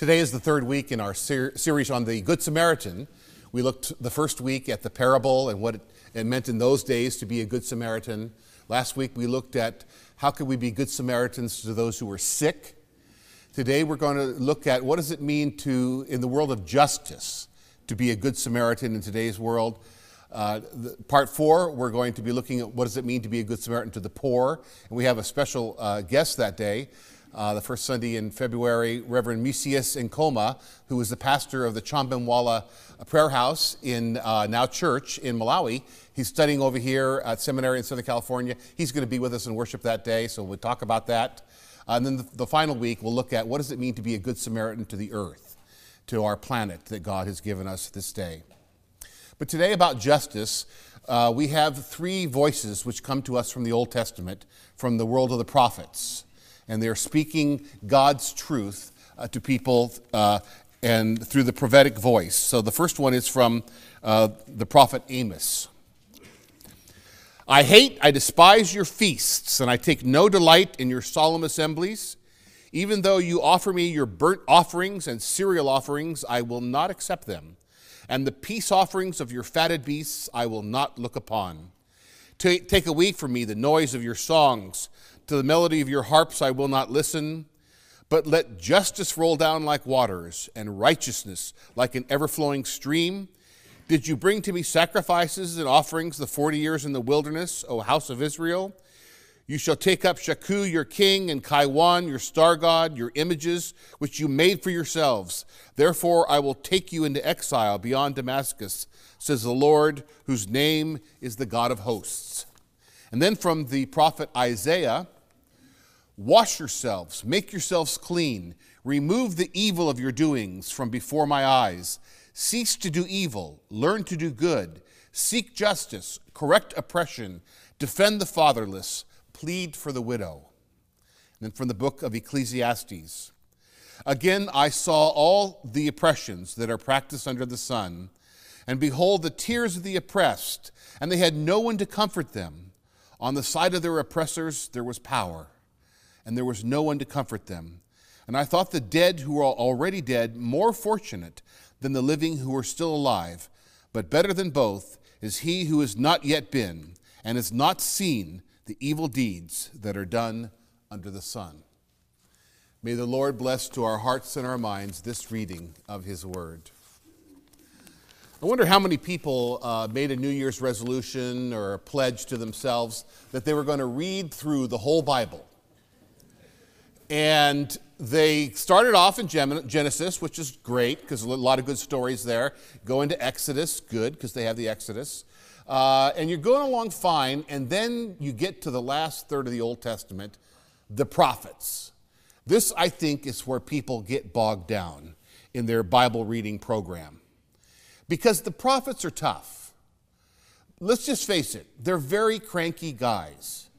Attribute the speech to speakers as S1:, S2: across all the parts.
S1: Today is the third week in our ser- series on the Good Samaritan. We looked the first week at the parable and what it meant in those days to be a Good Samaritan. Last week we looked at how could we be Good Samaritans to those who were sick. Today we're going to look at what does it mean to, in the world of justice, to be a Good Samaritan in today's world. Uh, the, part four, we're going to be looking at what does it mean to be a Good Samaritan to the poor. And we have a special uh, guest that day uh, the first Sunday in February, Reverend Musius Nkoma, who is the pastor of the Chambemwala Prayer House in uh, now church in Malawi. He's studying over here at seminary in Southern California. He's going to be with us in worship that day, so we'll talk about that. And then the, the final week, we'll look at what does it mean to be a good Samaritan to the earth, to our planet that God has given us this day. But today, about justice, uh, we have three voices which come to us from the Old Testament, from the world of the prophets and they're speaking God's truth uh, to people uh, and through the prophetic voice. So the first one is from uh, the prophet Amos. I hate, I despise your feasts, and I take no delight in your solemn assemblies. Even though you offer me your burnt offerings and cereal offerings, I will not accept them. And the peace offerings of your fatted beasts I will not look upon. Take away from me the noise of your songs to the melody of your harps I will not listen, but let justice roll down like waters and righteousness like an ever flowing stream. Did you bring to me sacrifices and offerings the forty years in the wilderness, O house of Israel? You shall take up Shaku, your king, and Kaiwan, your star god, your images, which you made for yourselves. Therefore, I will take you into exile beyond Damascus, says the Lord, whose name is the God of hosts. And then from the prophet Isaiah, Wash yourselves, make yourselves clean, remove the evil of your doings from before my eyes. Cease to do evil, learn to do good, seek justice, correct oppression, defend the fatherless, plead for the widow. And then from the book of Ecclesiastes Again, I saw all the oppressions that are practiced under the sun, and behold, the tears of the oppressed, and they had no one to comfort them. On the side of their oppressors there was power and there was no one to comfort them. And I thought the dead who were already dead more fortunate than the living who are still alive. But better than both is he who has not yet been and has not seen the evil deeds that are done under the sun. May the Lord bless to our hearts and our minds this reading of his word. I wonder how many people uh, made a New Year's resolution or a pledge to themselves that they were going to read through the whole Bible and they started off in Genesis, which is great because a lot of good stories there. Go into Exodus, good because they have the Exodus. Uh, and you're going along fine, and then you get to the last third of the Old Testament, the prophets. This, I think, is where people get bogged down in their Bible reading program because the prophets are tough. Let's just face it, they're very cranky guys.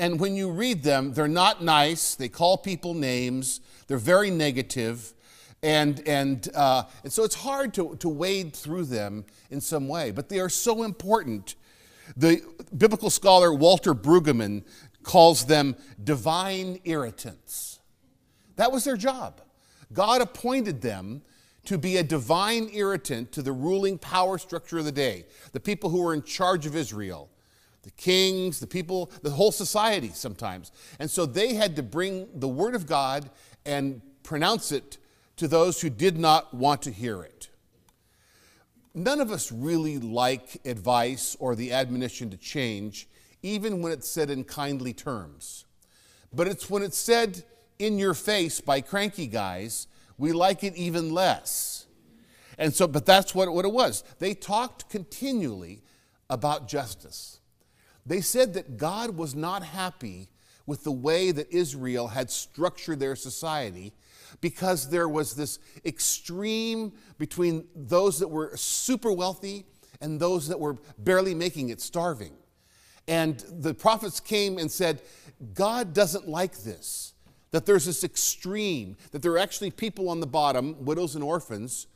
S1: And when you read them, they're not nice. They call people names. They're very negative. And, and, uh, and so it's hard to, to wade through them in some way, but they are so important. The biblical scholar Walter Brueggemann calls them divine irritants. That was their job. God appointed them to be a divine irritant to the ruling power structure of the day, the people who were in charge of Israel the kings, the people, the whole society sometimes. And so they had to bring the word of God and pronounce it to those who did not want to hear it. None of us really like advice or the admonition to change, even when it's said in kindly terms. But it's when it's said in your face by cranky guys, we like it even less. And so, but that's what, what it was. They talked continually about justice. They said that God was not happy with the way that Israel had structured their society because there was this extreme between those that were super wealthy and those that were barely making it, starving. And the prophets came and said, God doesn't like this, that there's this extreme, that there are actually people on the bottom, widows and orphans,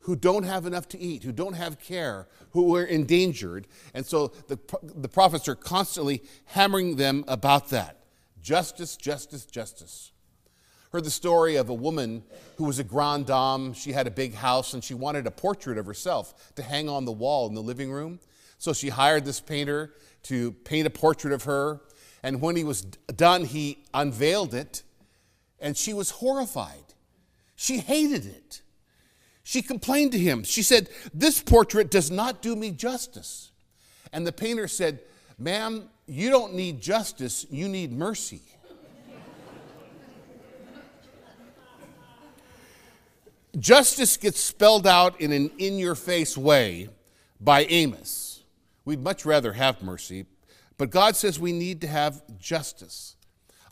S1: who don't have enough to eat, who don't have care, who are endangered. And so the, the prophets are constantly hammering them about that justice, justice, justice. Heard the story of a woman who was a grande dame. She had a big house and she wanted a portrait of herself to hang on the wall in the living room. So she hired this painter to paint a portrait of her. And when he was done, he unveiled it and she was horrified. She hated it. She complained to him. She said, This portrait does not do me justice. And the painter said, Ma'am, you don't need justice, you need mercy. justice gets spelled out in an in your face way by Amos. We'd much rather have mercy, but God says we need to have justice.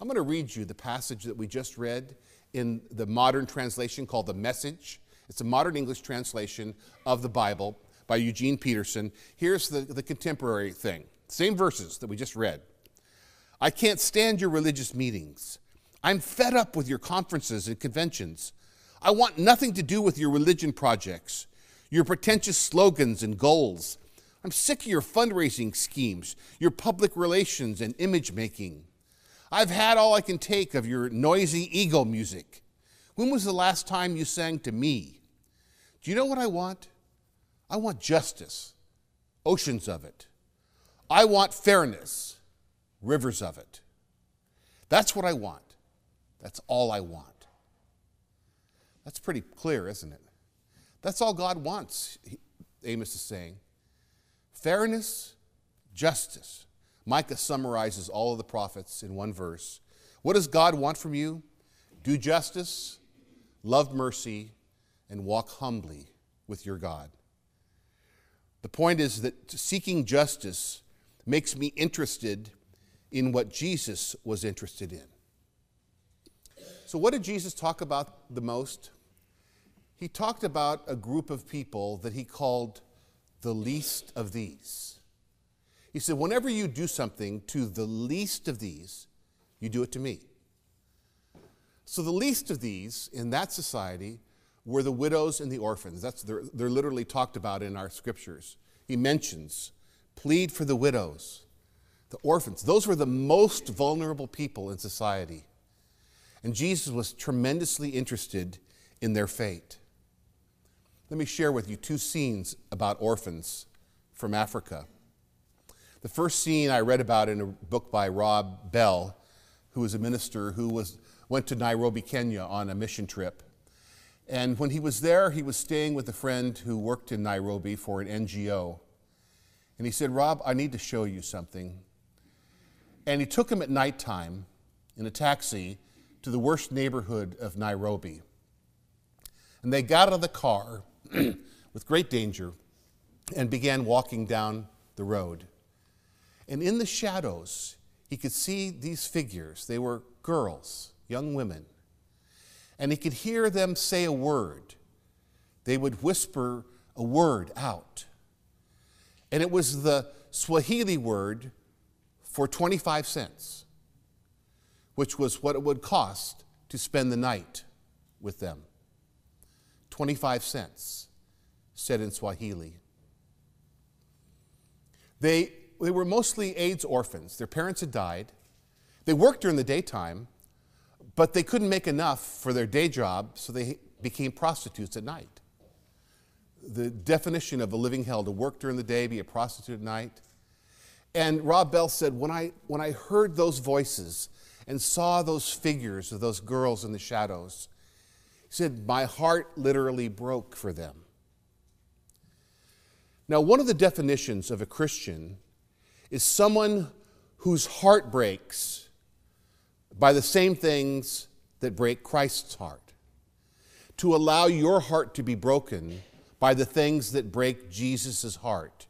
S1: I'm going to read you the passage that we just read in the modern translation called the Message. It's a modern English translation of the Bible by Eugene Peterson. Here's the, the contemporary thing same verses that we just read. I can't stand your religious meetings. I'm fed up with your conferences and conventions. I want nothing to do with your religion projects, your pretentious slogans and goals. I'm sick of your fundraising schemes, your public relations and image making. I've had all I can take of your noisy ego music. When was the last time you sang to me? Do you know what I want? I want justice, oceans of it. I want fairness, rivers of it. That's what I want. That's all I want. That's pretty clear, isn't it? That's all God wants, Amos is saying. Fairness, justice. Micah summarizes all of the prophets in one verse. What does God want from you? Do justice, love mercy, and walk humbly with your God. The point is that seeking justice makes me interested in what Jesus was interested in. So, what did Jesus talk about the most? He talked about a group of people that he called the least of these. He said, Whenever you do something to the least of these, you do it to me. So, the least of these in that society were the widows and the orphans. That's, they're, they're literally talked about in our scriptures. He mentions, plead for the widows, the orphans. Those were the most vulnerable people in society. And Jesus was tremendously interested in their fate. Let me share with you two scenes about orphans from Africa. The first scene I read about in a book by Rob Bell, who was a minister who was, went to Nairobi, Kenya on a mission trip. And when he was there, he was staying with a friend who worked in Nairobi for an NGO. And he said, Rob, I need to show you something. And he took him at nighttime in a taxi to the worst neighborhood of Nairobi. And they got out of the car with great danger and began walking down the road. And in the shadows, he could see these figures. They were girls, young women and he could hear them say a word. They would whisper a word out. And it was the Swahili word for 25 cents, which was what it would cost to spend the night with them. 25 cents, said in Swahili. They, they were mostly AIDS orphans. Their parents had died. They worked during the daytime, but they couldn't make enough for their day job, so they became prostitutes at night. The definition of a living hell to work during the day, be a prostitute at night. And Rob Bell said, when I, when I heard those voices and saw those figures of those girls in the shadows, he said, my heart literally broke for them. Now, one of the definitions of a Christian is someone whose heart breaks by the same things that break Christ's heart. To allow your heart to be broken by the things that break Jesus' heart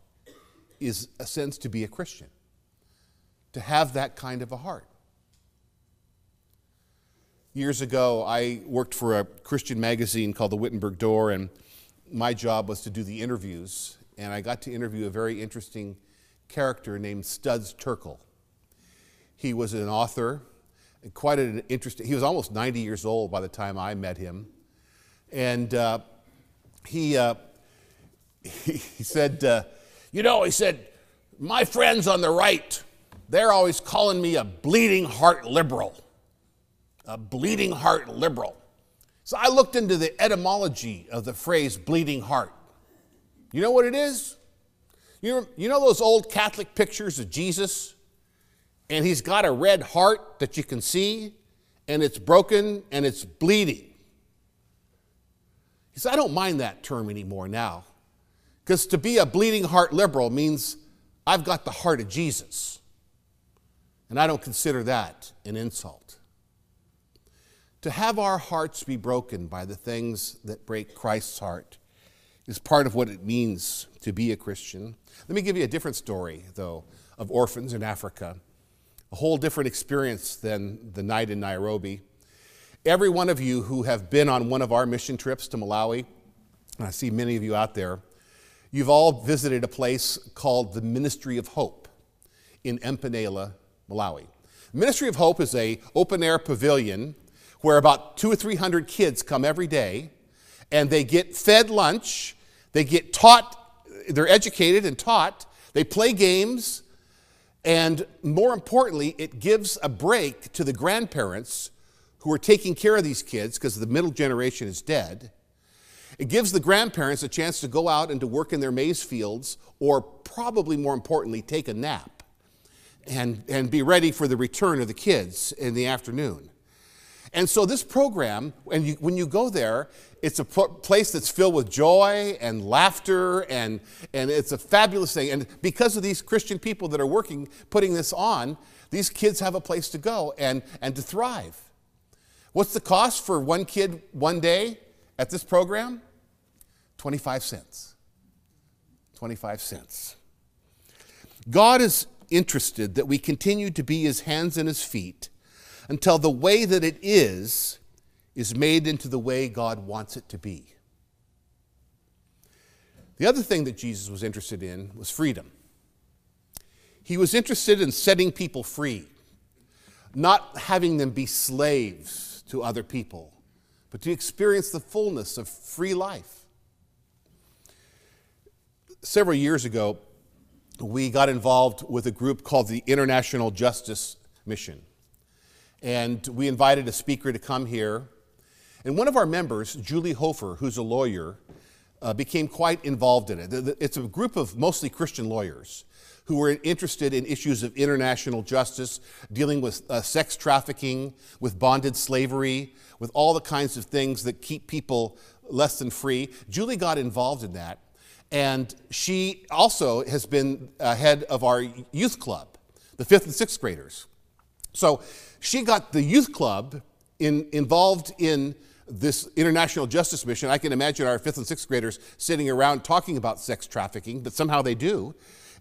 S1: is a sense to be a Christian, to have that kind of a heart. Years ago, I worked for a Christian magazine called the Wittenberg Door, and my job was to do the interviews. And I got to interview a very interesting character named Studs Terkel. He was an author, quite an interesting, he was almost 90 years old by the time I met him. And uh, he, uh, he, said, uh, you know, he said, my friends on the right, they're always calling me a bleeding heart liberal. a bleeding heart liberal. So I looked into the etymology of the phrase bleeding heart. You know what it is? You you know those old Catholic pictures of Jesus? And he's got a red heart that you can see, and it's broken and it's bleeding. He said, I don't mind that term anymore now. Because to be a bleeding heart liberal means I've got the heart of Jesus. And I don't consider that an insult. To have our hearts be broken by the things that break Christ's heart is part of what it means to be a Christian. Let me give you a different story, though, of orphans in Africa. A whole different experience than the night in Nairobi. Every one of you who have been on one of our mission trips to Malawi, and I see many of you out there, you've all visited a place called the Ministry of Hope in Mponela, Malawi. Ministry of Hope is a open air pavilion where about two or three hundred kids come every day and they get fed lunch, they get taught, they're educated and taught, they play games, and more importantly, it gives a break to the grandparents who are taking care of these kids because the middle generation is dead. It gives the grandparents a chance to go out and to work in their maize fields, or probably more importantly, take a nap and, and be ready for the return of the kids in the afternoon. And so, this program, and you, when you go there, it's a place that's filled with joy and laughter, and, and it's a fabulous thing. And because of these Christian people that are working, putting this on, these kids have a place to go and, and to thrive. What's the cost for one kid one day at this program? 25 cents. 25 cents. God is interested that we continue to be his hands and his feet until the way that it is is made into the way God wants it to be. The other thing that Jesus was interested in was freedom. He was interested in setting people free, not having them be slaves to other people, but to experience the fullness of free life. Several years ago, we got involved with a group called the International Justice Mission. And we invited a speaker to come here. And one of our members, Julie Hofer, who's a lawyer, uh, became quite involved in it. It's a group of mostly Christian lawyers who were interested in issues of international justice, dealing with uh, sex trafficking, with bonded slavery, with all the kinds of things that keep people less than free. Julie got involved in that, and she also has been uh, head of our youth club, the fifth and sixth graders. So she got the youth club in, involved in this international justice mission. I can imagine our fifth and sixth graders sitting around talking about sex trafficking, but somehow they do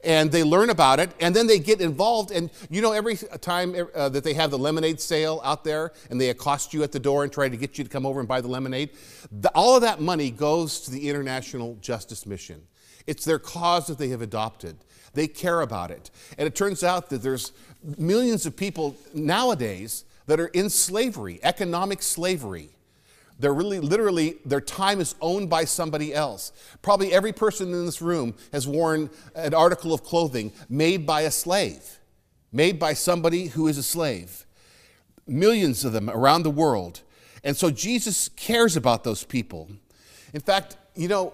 S1: and they learn about it, and then they get involved. And you know, every time uh, that they have the lemonade sale out there and they accost you at the door and try to get you to come over and buy the lemonade, the, all of that money goes to the International Justice Mission. It's their cause that they have adopted. They care about it. And it turns out that there's millions of people nowadays that are in slavery, economic slavery. They're really, literally, their time is owned by somebody else. Probably every person in this room has worn an article of clothing made by a slave, made by somebody who is a slave. Millions of them around the world. And so Jesus cares about those people. In fact, you know,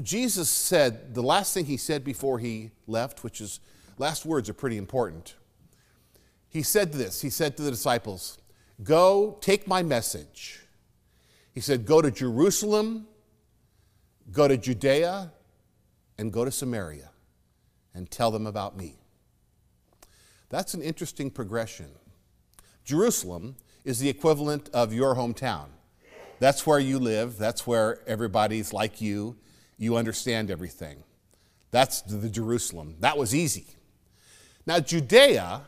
S1: Jesus said, the last thing he said before he left, which is, last words are pretty important. He said this He said to the disciples, Go, take my message he said, Go to Jerusalem, go to Judea, and go to Samaria and tell them about me. That's an interesting progression. Jerusalem is the equivalent of your hometown. That's where you live, that's where everybody's like you, you understand everything. That's the Jerusalem. That was easy. Now, Judea,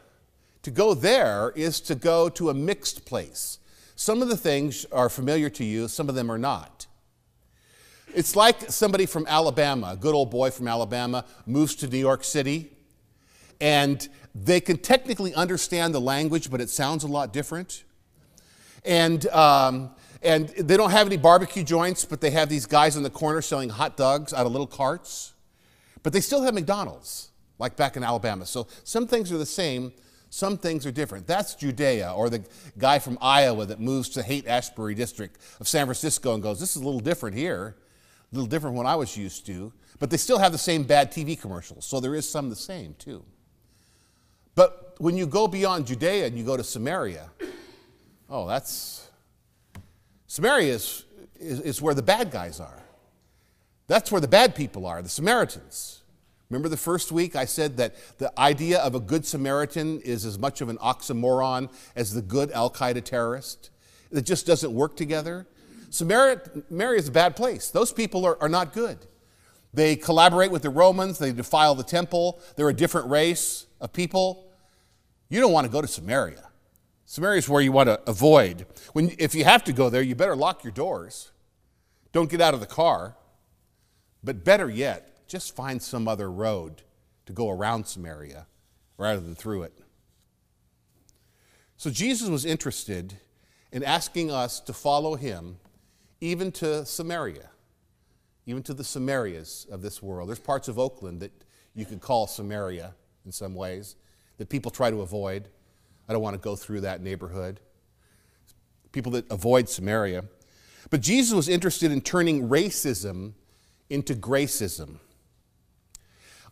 S1: to go there is to go to a mixed place. Some of the things are familiar to you, some of them are not. It's like somebody from Alabama, a good old boy from Alabama, moves to New York City, and they can technically understand the language, but it sounds a lot different. And, um, and they don't have any barbecue joints, but they have these guys on the corner selling hot dogs out of little carts. But they still have McDonald's, like back in Alabama. So some things are the same, Some things are different. That's Judea, or the guy from Iowa that moves to Haight Ashbury district of San Francisco and goes, This is a little different here, a little different what I was used to. But they still have the same bad TV commercials, so there is some the same too. But when you go beyond Judea and you go to Samaria, oh, that's. Samaria is, is, is where the bad guys are. That's where the bad people are, the Samaritans. Remember the first week I said that the idea of a good Samaritan is as much of an oxymoron as the good Al Qaeda terrorist? It just doesn't work together. Samaria, Samaria is a bad place. Those people are, are not good. They collaborate with the Romans, they defile the temple, they're a different race of people. You don't want to go to Samaria. Samaria is where you want to avoid. When, if you have to go there, you better lock your doors. Don't get out of the car. But better yet, just find some other road to go around Samaria rather than through it. So Jesus was interested in asking us to follow him even to Samaria, even to the Samarias of this world. There's parts of Oakland that you could call Samaria in some ways that people try to avoid. I don't want to go through that neighborhood. People that avoid Samaria. But Jesus was interested in turning racism into gracism.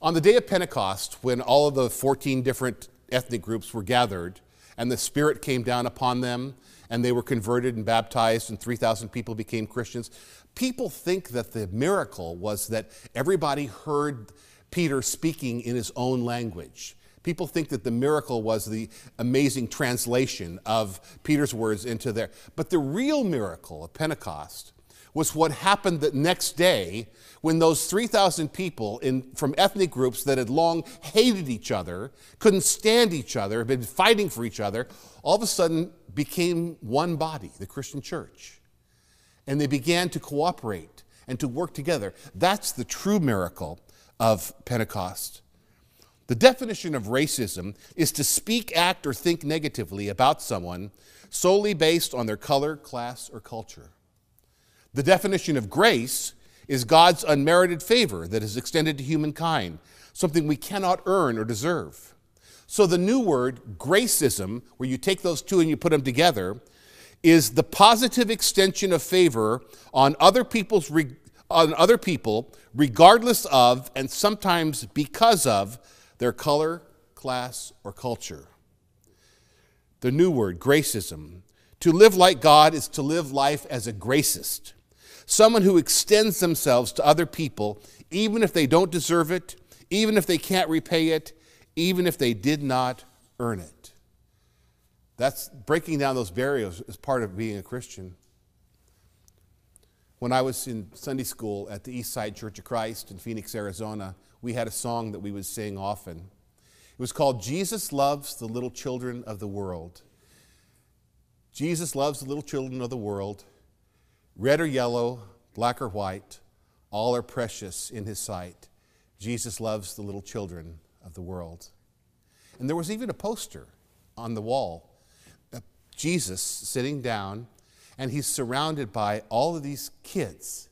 S1: On the day of Pentecost, when all of the 14 different ethnic groups were gathered and the Spirit came down upon them and they were converted and baptized and 3,000 people became Christians, people think that the miracle was that everybody heard Peter speaking in his own language. People think that the miracle was the amazing translation of Peter's words into there. But the real miracle of Pentecost was what happened the next day when those 3,000 people in, from ethnic groups that had long hated each other, couldn't stand each other, had been fighting for each other, all of a sudden became one body, the Christian church. And they began to cooperate and to work together. That's the true miracle of Pentecost. The definition of racism is to speak, act, or think negatively about someone solely based on their color, class, or culture. The definition of grace is God's unmerited favor that is extended to humankind, something we cannot earn or deserve. So the new word, gracism, where you take those two and you put them together, is the positive extension of favor on other people's on other people regardless of and sometimes because of their color, class, or culture. The new word, gracism. To live like God is to live life as a gracist someone who extends themselves to other people, even if they don't deserve it, even if they can't repay it, even if they did not earn it. That's breaking down those barriers is part of being a Christian. When I was in Sunday school at the East Side Church of Christ in Phoenix, Arizona, we had a song that we would sing often. It was called Jesus Loves the Little Children of the World. Jesus loves the little children of the world. Red or yellow, black or white, all are precious in his sight. Jesus loves the little children of the world. And there was even a poster on the wall Jesus sitting down, and he's surrounded by all of these kids.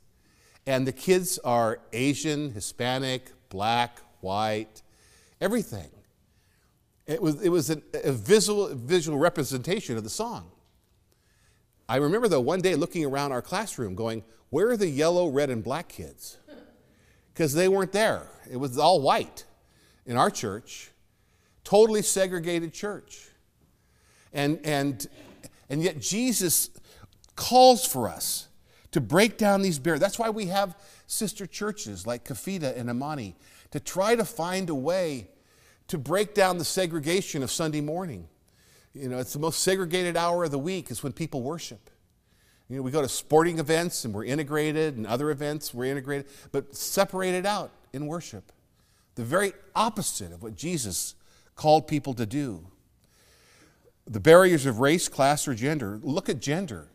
S1: And the kids are Asian, Hispanic, black, white, everything. It was, it was a, a visual, visual representation of the song. I remember, though, one day looking around our classroom going, Where are the yellow, red, and black kids? Because they weren't there. It was all white in our church, totally segregated church. And, and, and yet, Jesus calls for us to break down these barriers. That's why we have sister churches like Kafida and Amani to try to find a way to break down the segregation of Sunday morning. You know, it's the most segregated hour of the week is when people worship. You know, we go to sporting events and we're integrated, and other events we're integrated, but separated out in worship. The very opposite of what Jesus called people to do. The barriers of race, class, or gender. Look at gender.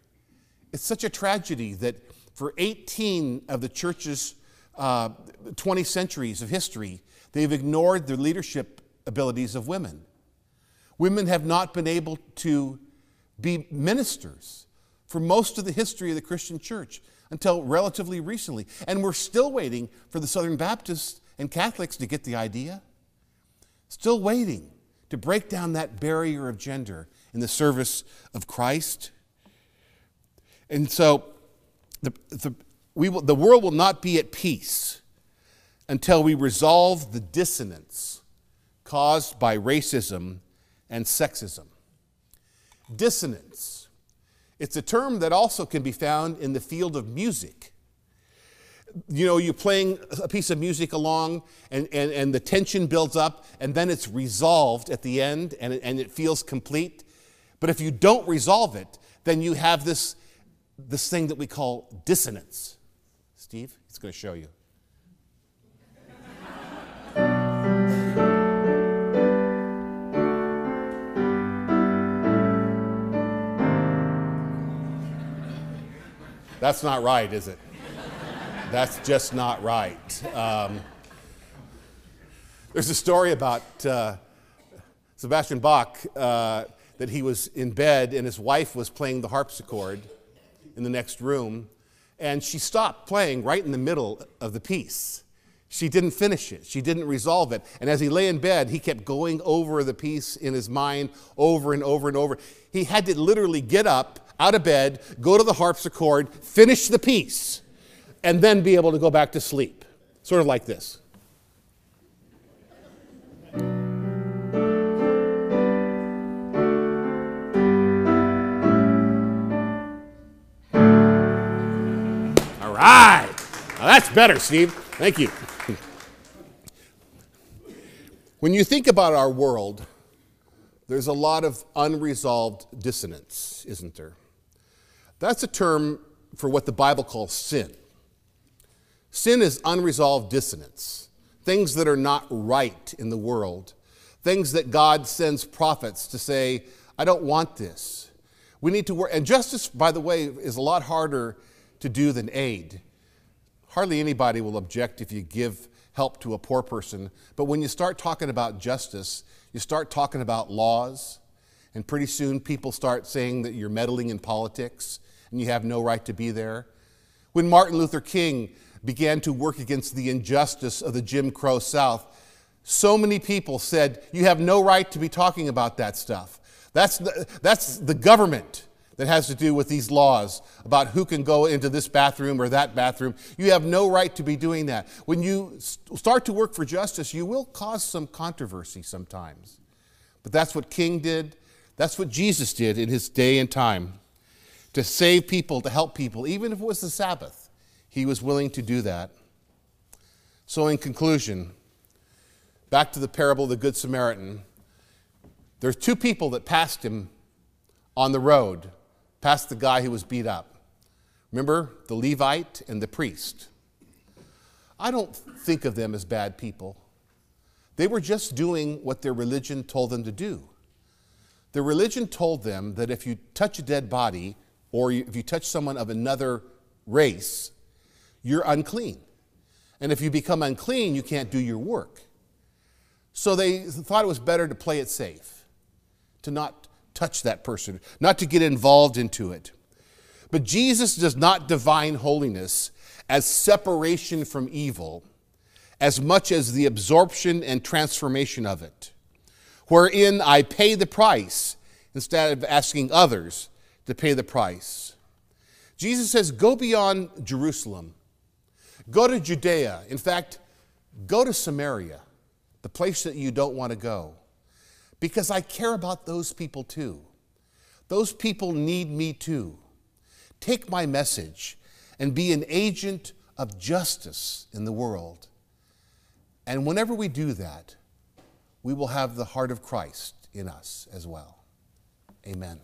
S1: It's such a tragedy that for 18 of the church's uh, 20 centuries of history, they've ignored the leadership abilities of women. Women have not been able to be ministers for most of the history of the Christian church until relatively recently. And we're still waiting for the Southern Baptists and Catholics to get the idea. Still waiting to break down that barrier of gender in the service of Christ. And so the, the, we will, the world will not be at peace until we resolve the dissonance caused by racism and sexism. Dissonance. It's a term that also can be found in the field of music. You know, you're playing a piece of music along, and, and, and the tension builds up, and then it's resolved at the end, and and it feels complete. But if you don't resolve it, then you have this, this thing that we call dissonance. Steve, he's going to show you. That's not right, is it? That's just not right. Um, there's a story about uh, Sebastian Bach uh, that he was in bed and his wife was playing the harpsichord in the next room, and she stopped playing right in the middle of the piece. She didn't finish it. She didn't resolve it. And as he lay in bed, he kept going over the piece in his mind over and over and over. He had to literally get up out of bed, go to the harpsichord, finish the piece, and then be able to go back to sleep. Sort of like this. Better, Steve. Thank you. When you think about our world, there's a lot of unresolved dissonance, isn't there? That's a term for what the Bible calls sin. Sin is unresolved dissonance, things that are not right in the world, things that God sends prophets to say, I don't want this. We need to work. And justice, by the way, is a lot harder to do than aid. Hardly anybody will object if you give help to a poor person. But when you start talking about justice, you start talking about laws, and pretty soon people start saying that you're meddling in politics and you have no right to be there. When Martin Luther King began to work against the injustice of the Jim Crow South, so many people said, You have no right to be talking about that stuff. That's the, that's the government that has to do with these laws about who can go into this bathroom or that bathroom. You have no right to be doing that. When you start to work for justice, you will cause some controversy sometimes. But that's what King did. That's what Jesus did in his day and time to save people, to help people, even if it was the Sabbath. He was willing to do that. So, in conclusion, back to the parable of the Good Samaritan, there's two people that passed him on the road, past the guy who was beat up. Remember, the Levite and the priest. I don't think of them as bad people. They were just doing what their religion told them to do. Their religion told them that if you touch a dead body, or if you touch someone of another race, you're unclean. And if you become unclean, you can't do your work. So they thought it was better to play it safe, to not touch that person, not to get involved into it. But Jesus does not divine holiness as separation from evil as much as the absorption and transformation of it, wherein I pay the price instead of asking others to pay the price. Jesus says, Go beyond Jerusalem, go to Judea. In fact, go to Samaria, the place that you don't want to go, because I care about those people too. Those people need me too. Take my message and be an agent of justice in the world. And whenever we do that, we will have the heart of Christ in us as well. Amen.